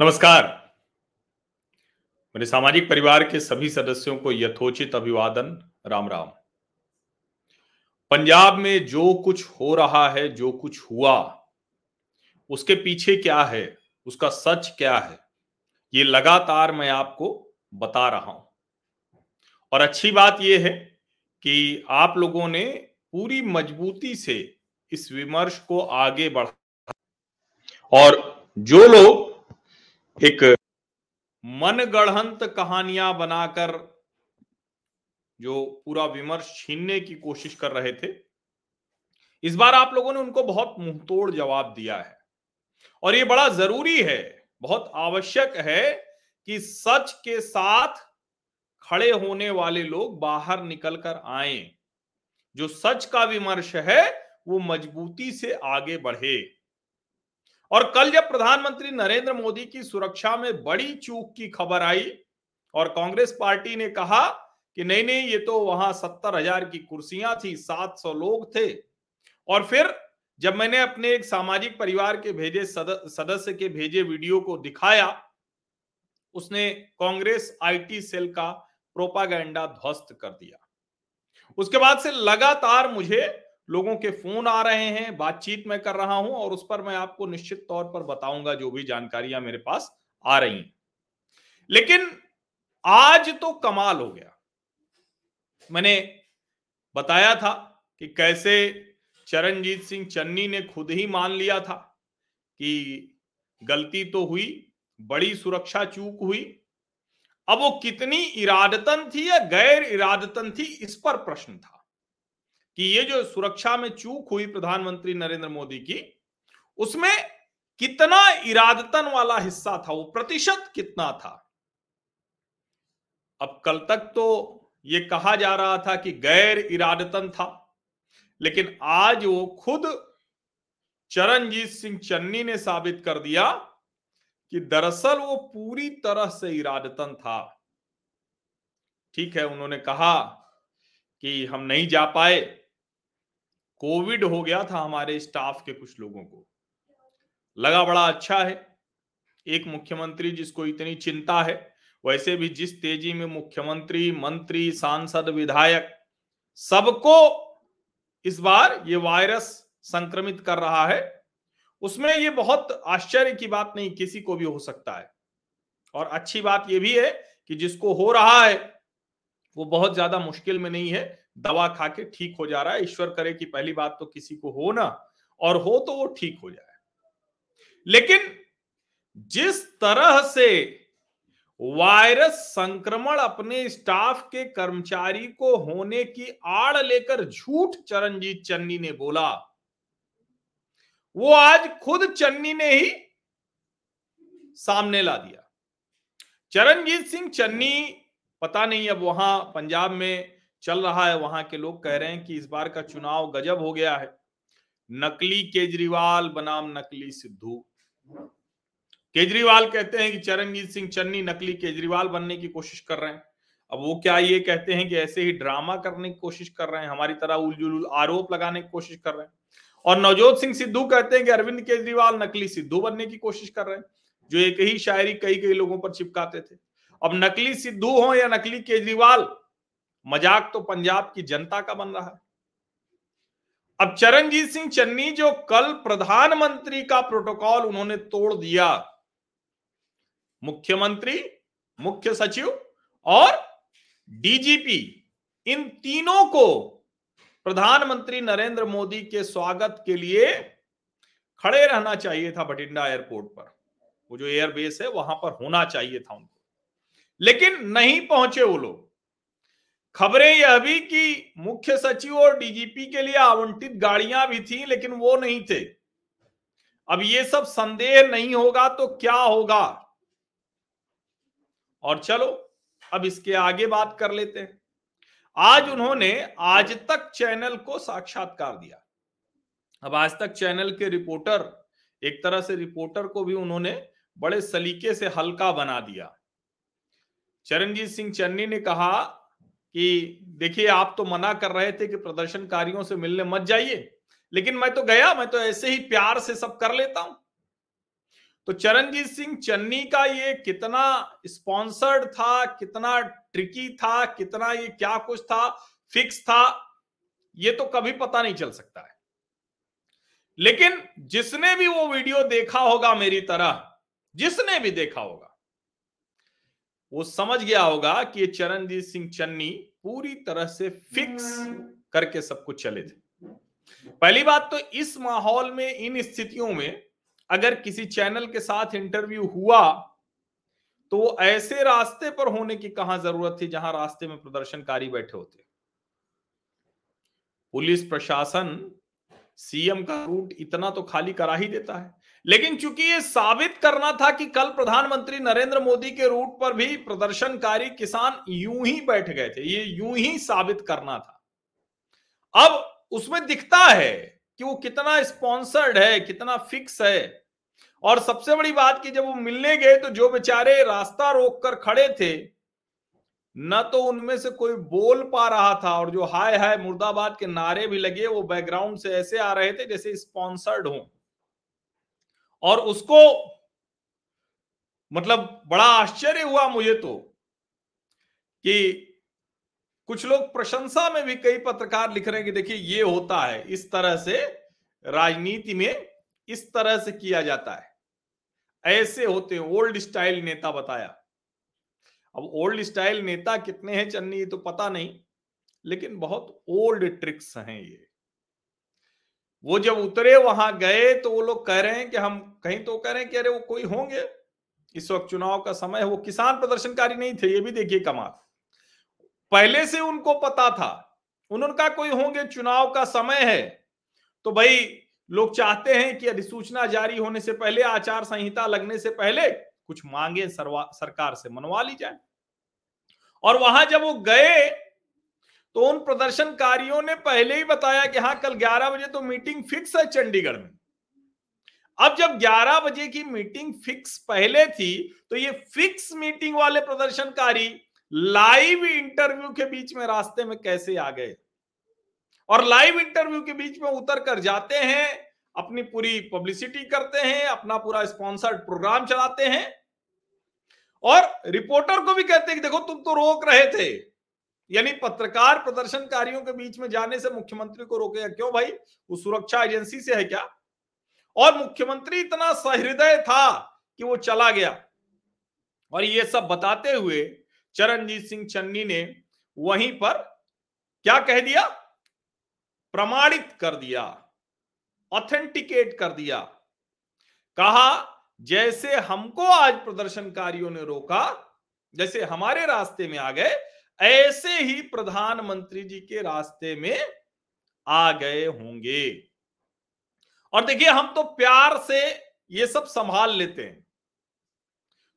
नमस्कार। मेरे सामाजिक परिवार के सभी सदस्यों को यथोचित अभिवादन राम राम पंजाब में जो कुछ हो रहा है, जो कुछ हुआ, उसके पीछे क्या है, उसका सच क्या है, ये लगातार मैं आपको बता रहा हूँ। और अच्छी बात यह है कि आप लोगों ने पूरी मजबूती से इस विमर्श को आगे बढ़ा। और जो लोग एक मनगढ़ंत कहानियाँ बनाकर जो पूरा विमर्श छीनने की कोशिश कर रहे थे, इस बार आप लोगों ने उनको बहुत मुंहतोड़ जवाब दिया है। और ये बड़ा ज़रूरी है, बहुत आवश्यक है कि सच के साथ खड़े होने वाले लोग बाहर निकल कर आए। जो सच का विमर्श है, वो मजबूती से आगे बढ़े। और कल जब प्रधानमंत्री नरेंद्र मोदी की सुरक्षा में बड़ी चूक की खबर आई और कांग्रेस पार्टी ने कहा कि नहीं नहीं, ये तो वहाँ सत्तर हज़ार की कुर्सियाँ थी, सात सौ लोग थे। और फिर जब मैंने अपने एक सामाजिक परिवार के भेजे सदस्य के भेजे वीडियो को दिखाया, उसने कांग्रेस आईटी सेल का प्रोपागेंडा ध्वस्त कर दिया। उसके बाद से लगातार मुझे लोगों के फ़ोन आ रहे हैं, बातचीत मैं कर रहा हूँ और उस पर मैं आपको निश्चित तौर पर बताऊँगा जो भी जानकारियाँ मेरे पास आ रही हैं। लेकिन आज तो कमाल हो गया। मैंने बताया था कि कैसे चरणजीत सिंह चन्नी ने खुद ही मान लिया था कि गलती तो हुई, बड़ी सुरक्षा चूक हुई। अब वो कितनी इरादतन थी या गैर इरादतन थी, इस पर प्रश्न था। कि ये जो सुरक्षा में चूक हुई प्रधानमंत्री नरेंद्र मोदी की, उसमें कितना इरादतन वाला हिस्सा था, वो प्रतिशत कितना था? अब कल तक तो ये कहा जा रहा था कि गैर इरादतन था, लेकिन आज वो खुद चरणजीत सिंह चन्नी ने साबित कर दिया कि दरअसल वो पूरी तरह से इरादतन था। ठीक है, उन्होंने कहा कि हम नहीं जा पाए कोविड हो गया था हमारे स्टाफ के कुछ लोगों को। लगा बड़ा अच्छा है। एक मुख्यमंत्री जिसको इतनी चिंता है, वैसे भी जिस तेज़ी में मुख्यमंत्री, मंत्री, सांसद, विधायक सबको इस बार ये वायरस संक्रमित कर रहा है, उसमें ये बहुत आश्चर्य की बात नहीं, किसी को भी हो सकता है। और अच्छी बात यह भी है कि जिसको हो रहा है, वो बहुत ज़्यादा मुश्किल में नहीं है दवा खा के ठीक हो जा रहा है, ईश्वर करे कि पहली बात तो किसी को हो ना, और हो तो वो ठीक हो जाए। लेकिन जिस तरह से वायरस संक्रमण अपने स्टाफ के कर्मचारी को होने की आड़ लेकर झूठ चरणजीत चन्नी ने बोला, वो आज खुद चन्नी ने ही सामने ला दिया। चरणजीत सिंह चन्नी, पता नहीं अब वहाँ पंजाब में चल रहा है। वहाँ के लोग कह रहे हैं कि इस बार का चुनाव गजब हो गया है। नकली केजरीवाल बनाम नकली सिद्धू। केजरीवाल कहते हैं कि चरणजीत सिंह चन्नी नकली केजरीवाल बनने की कोशिश कर रहे हैं। अब वो क्या ये कहते हैं कि ऐसे ही ड्रामा करने की कोशिश कर रहे हैं? हमारी तरह उलझुल आरोप लगाने की कोशिश कर रहे हैं। और नवजोत सिंह सिद्धू कहते हैं कि अरविंद केजरीवाल नकली सिद्धू बनने की कोशिश कर रहे हैं, जो एक ही शायरी कई कई लोगों पर चिपकाते थे। अब नकली सिद्धू हो या नकली केजरीवाल मज़ाक तो पंजाब की जनता का बन रहा है। अब चरणजीत सिंह चन्नी, जो कल प्रधानमंत्री का प्रोटोकॉल उन्होंने तोड़ दिया, मुख्यमंत्री, मुख्य सचिव और डीजीपी, इन तीनों को प्रधानमंत्री नरेंद्र मोदी के स्वागत के लिए खड़े रहना चाहिए था बठिंडा एयरपोर्ट पर। वो जो एयरबेस है, वहाँ पर होना चाहिए था उनको। लेकिन नहीं पहुँचे वो लोग। खबरें यह भी कि मुख्य सचिव और डीजीपी के लिए आवंटित गाड़ियाँ भी थी, लेकिन वो नहीं थे। अब ये सब संदेह नहीं होगा तो क्या होगा? और चलो, अब इसके आगे बात कर लेते हैं। आज उन्होंने आज तक चैनल को साक्षात्कार दिया। अब आज तक चैनल के रिपोर्टर, एक तरह से रिपोर्टर को भी उन्होंने बड़े सलीके से हल्का बना दिया। चरणजीत सिंह चन्नी ने कहा कि देखिए, आप तो मना कर रहे थे कि प्रदर्शनकारियों से मिलने मत जाइए, लेकिन मैं तो गया, मैं तो ऐसे ही प्यार से सब कर लेता हूँ। तो चरणजीत सिंह चन्नी का ये कितना स्पॉन्सर्ड था, कितना ट्रिकी था, कितना ये क्या कुछ था, फिक्स था, ये तो कभी पता नहीं चल सकता है। लेकिन जिसने भी वो वीडियो देखा होगा मेरी तरह, जिसने भी देखा होगा वो समझ गया होगा कि ये चरणजीत सिंह चन्नी पूरी तरह से फिक्स करके सब कुछ चले थे। पहली बात तो इस माहौल में, इन स्थितियों में अगर किसी चैनल के साथ इंटरव्यू हुआ तो वो ऐसे रास्ते पर होने की कहाँ ज़रूरत थी जहाँ रास्ते में प्रदर्शनकारी बैठे होते? पुलिस प्रशासन सीएम का रूट इतना तो खाली करा ही देता है। लेकिन चूँकि ये साबित करना था कि कल प्रधानमंत्री नरेंद्र मोदी के रूट पर भी प्रदर्शनकारी किसान यूँ ही बैठ गए थे, ये यूँ ही साबित करना था। अब उसमें दिखता है कि वो कितना स्पॉन्सर्ड है, कितना फिक्स है। और सबसे बड़ी बात कि जब वो मिलने गए तो जो बेचारे रास्ता रोक कर खड़े थे, न तो उनमें से कोई बोल पा रहा था और जो हाय हाय मुर्दाबाद के नारे भी लगे, वो बैकग्राउंड से ऐसे आ रहे थे जैसे स्पॉन्सर्ड हो। और उसको मतलब बड़ा आश्चर्य हुआ मुझे तो कि कुछ लोग प्रशंसा में भी कई पत्रकार लिख रहे हैं कि देखिए, ये होता है, इस तरह से राजनीति में इस तरह से किया जाता है। ऐसे होते हैं। ओल्ड स्टाइल नेता बताया। अब ओल्ड स्टाइल नेता कितने हैं चन्नी तो पता नहीं, लेकिन बहुत ओल्ड ट्रिक्स हैं ये। वो जब उतरे, वहाँ गए तो वो लोग कह रहे हैं कि हम कहीं तो कह रहे हैं कि अरे वो कोई होंगे। इस वक्त चुनाव का समय है, वो किसान प्रदर्शनकारी नहीं थे, ये भी देखिए कमाल। पहले से उनको पता था, उनका कोई होंगे, चुनाव का समय है। तो भाई, लोग चाहते हैं कि अधिसूचना जारी होने से पहले, आचार संहिता लगने से पहले कुछ मांगे सरकार से मनवा ली जाए। और वहाँ जब वो गए तो उन प्रदर्शनकारियों ने पहले ही बताया कि हाँ कल 11 बजे तो मीटिंग फिक्स है चंडीगढ़ में। अब जब 11 बजे की मीटिंग फिक्स पहले थी तो ये फिक्स मीटिंग वाले प्रदर्शनकारी लाइव इंटरव्यू के बीच में रास्ते में कैसे आ गए? और लाइव इंटरव्यू के बीच में उतर कर जाते हैं, अपनी पूरी पब्लिसिटी करते हैं, अपना पूरा स्पॉन्सर्ड प्रोग्राम चलाते हैं। और रिपोर्टर को भी कहते हैं कि देखो, तुम तो रोक रहे थे। यानी पत्रकार प्रदर्शनकारियों के बीच में जाने से मुख्यमंत्री को रोकेगा क्यों भाई? वो सुरक्षा एजेंसी से है क्या? और मुख्यमंत्री इतना सहृदय था कि वो चला गया। और ये सब बताते हुए चरणजीत सिंह चन्नी ने वहीं पर क्या कह दिया? प्रमाणित कर दिया। ऑथेंटिकेट कर दिया। कहा, जैसे हमको आज प्रदर्शनकारियों ने रोका, जैसे हमारे रास्ते में आ गए ऐसे ही प्रधानमंत्री जी के रास्ते में आ गए होंगे। और देखिए, हम तो प्यार से ये सब संभाल लेते हैं।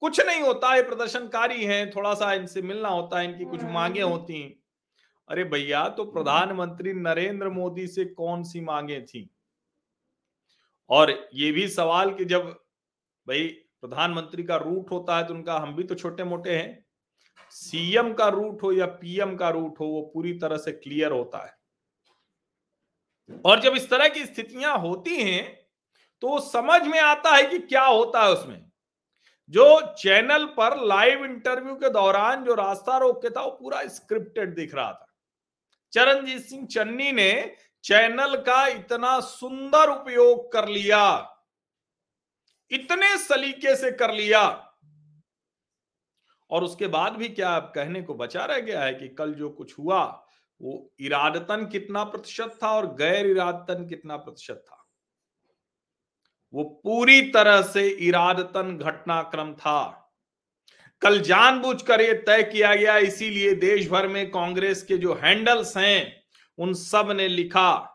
कुछ नहीं होता है प्रदर्शनकारी हैं थोड़ा सा इनसे मिलना होता है, इनकी कुछ मांगे होती हैं। अरे भैया तो प्रधानमंत्री नरेंद्र मोदी से कौन सी मांगे थी? और ये भी सवाल कि जब, भाई, प्रधानमंत्री का रूट होता है तो उनका, हम भी तो छोटे मोटे हैं। सीएम का रूट हो या पीएम का रूट हो, वो पूरी तरह से क्लियर होता है। और जब इस तरह की स्थितियाँ होती हैं तो समझ में आता है कि क्या होता है उसमें। जो चैनल पर लाइव इंटरव्यू के दौरान जो रास्ता रोक के था, वो पूरा स्क्रिप्टेड दिख रहा था। चरणजीत सिंह चन्नी ने चैनल का इतना सुंदर उपयोग कर लिया, इतने सलीके से कर लिया और उसके बाद भी क्या आप कहने को बचा रह गया है कि कल जो कुछ हुआ, वो इरादतन कितना प्रतिशत था और गैर इरादतन कितना प्रतिशत था? वो पूरी तरह से इरादतन घटनाक्रम था। कल जानबूझकर यह तय किया गया, इसीलिए देश भर में कांग्रेस के जो हैंडल्स हैं, उन सबने लिखा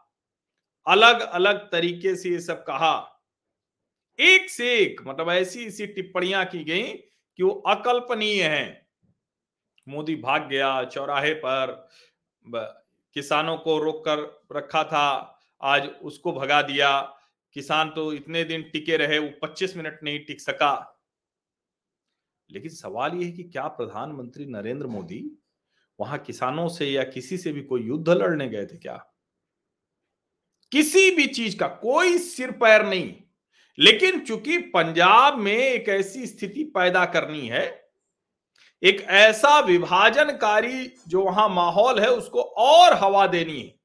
अलग अलग तरीके से ये सब कहा। एक से एक मतलब ऐसी ऐसी टिप्पणियाँ की गई कि वो अकल्पनीय है। मोदी भाग गया, चौराहे पर किसानों को रोक कर रखा था, आज उसको भगा दिया। किसान तो इतने दिन टिके रहे, वो 25 मिनट नहीं टिक सका। लेकिन सवाल यह है कि क्या प्रधानमंत्री नरेंद्र मोदी वहाँ किसानों से या किसी से भी कोई युद्ध लड़ने गए थे क्या? किसी भी चीज़ का कोई सिर पैर नहीं। लेकिन चूँकि पंजाब में एक ऐसी स्थिति पैदा करनी है, एक ऐसा विभाजनकारी जो वहाँ माहौल है, उसको और हवा देनी है।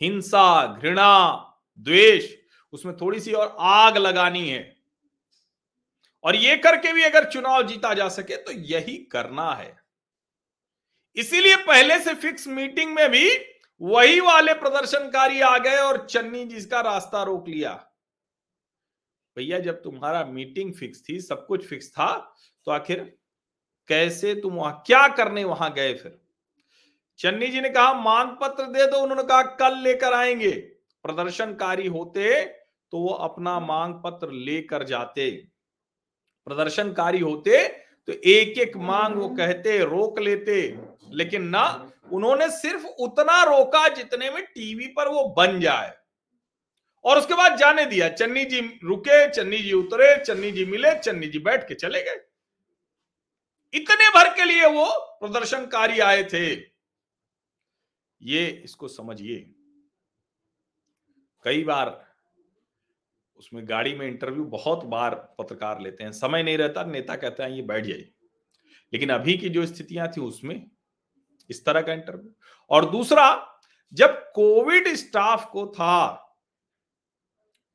हिंसा, घृणा, द्वेष, उसमें थोड़ी सी और आग लगानी है। और ये करके भी अगर चुनाव जीता जा सके तो यही करना है। इसीलिए पहले से फिक्स मीटिंग में भी वही वाले प्रदर्शनकारी आ गए और चन्नी जी का रास्ता रोक लिया। भैया, जब तुम्हारा मीटिंग फिक्स थी, सब कुछ फिक्स था तो आखिर कैसे तुम वहाँ, क्या करने वहाँ गए फिर? चन्नी जी ने कहा, मांग पत्र दे दो। उन्होंने कहा, कल लेकर आएँगे। प्रदर्शनकारी होते तो वो अपना मांग पत्र लेकर जाते। प्रदर्शनकारी होते तो एक एक मांग वो कहते, रोक लेते। लेकिन ना, उन्होंने सिर्फ़ उतना रोका जितने में टीवी पर वो बन जाए। और उसके बाद जाने दिया। चन्नी जी रुके, चन्नी जी उतरे, चन्नी जी मिले, चन्नी जी बैठ के चले गए। इतने भर के लिए वो प्रदर्शनकारी आए थे। ये इसको समझिए। कई बार उसमें गाड़ी में इंटरव्यू बहुत बार पत्रकार लेते हैं। समय नहीं रहता, नेता कहते हैं, ये बैठ जाइए। लेकिन अभी की जो स्थितियाँ थी उसमें इस तरह का इंटरव्यू। और दूसरा, जब कोविड स्टाफ को था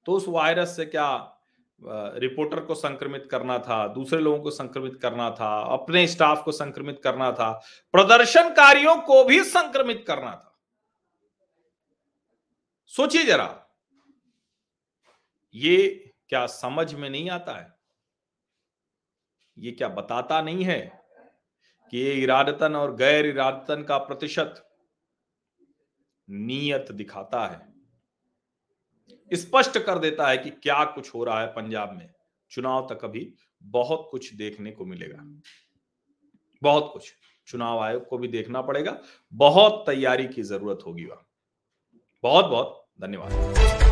तो उस वायरस से क्या रिपोर्टर को संक्रमित करना था, दूसरे लोगों को संक्रमित करना था, अपने स्टाफ को संक्रमित करना था, प्रदर्शनकारियों को भी संक्रमित करना था। सोचिए जरा, ये क्या समझ में नहीं आता है? ये क्या बताता नहीं है कि ये इरादतन और गैर इरादतन का प्रतिशत नियत दिखाता है? स्पष्ट कर देता है कि क्या कुछ हो रहा है पंजाब में। चुनाव तक अभी बहुत कुछ देखने को मिलेगा। बहुत कुछ। चुनाव आयोग को भी देखना पड़ेगा। बहुत तैयारी की ज़रूरत होगी वहाँ बहुत बहुत धन्यवाद।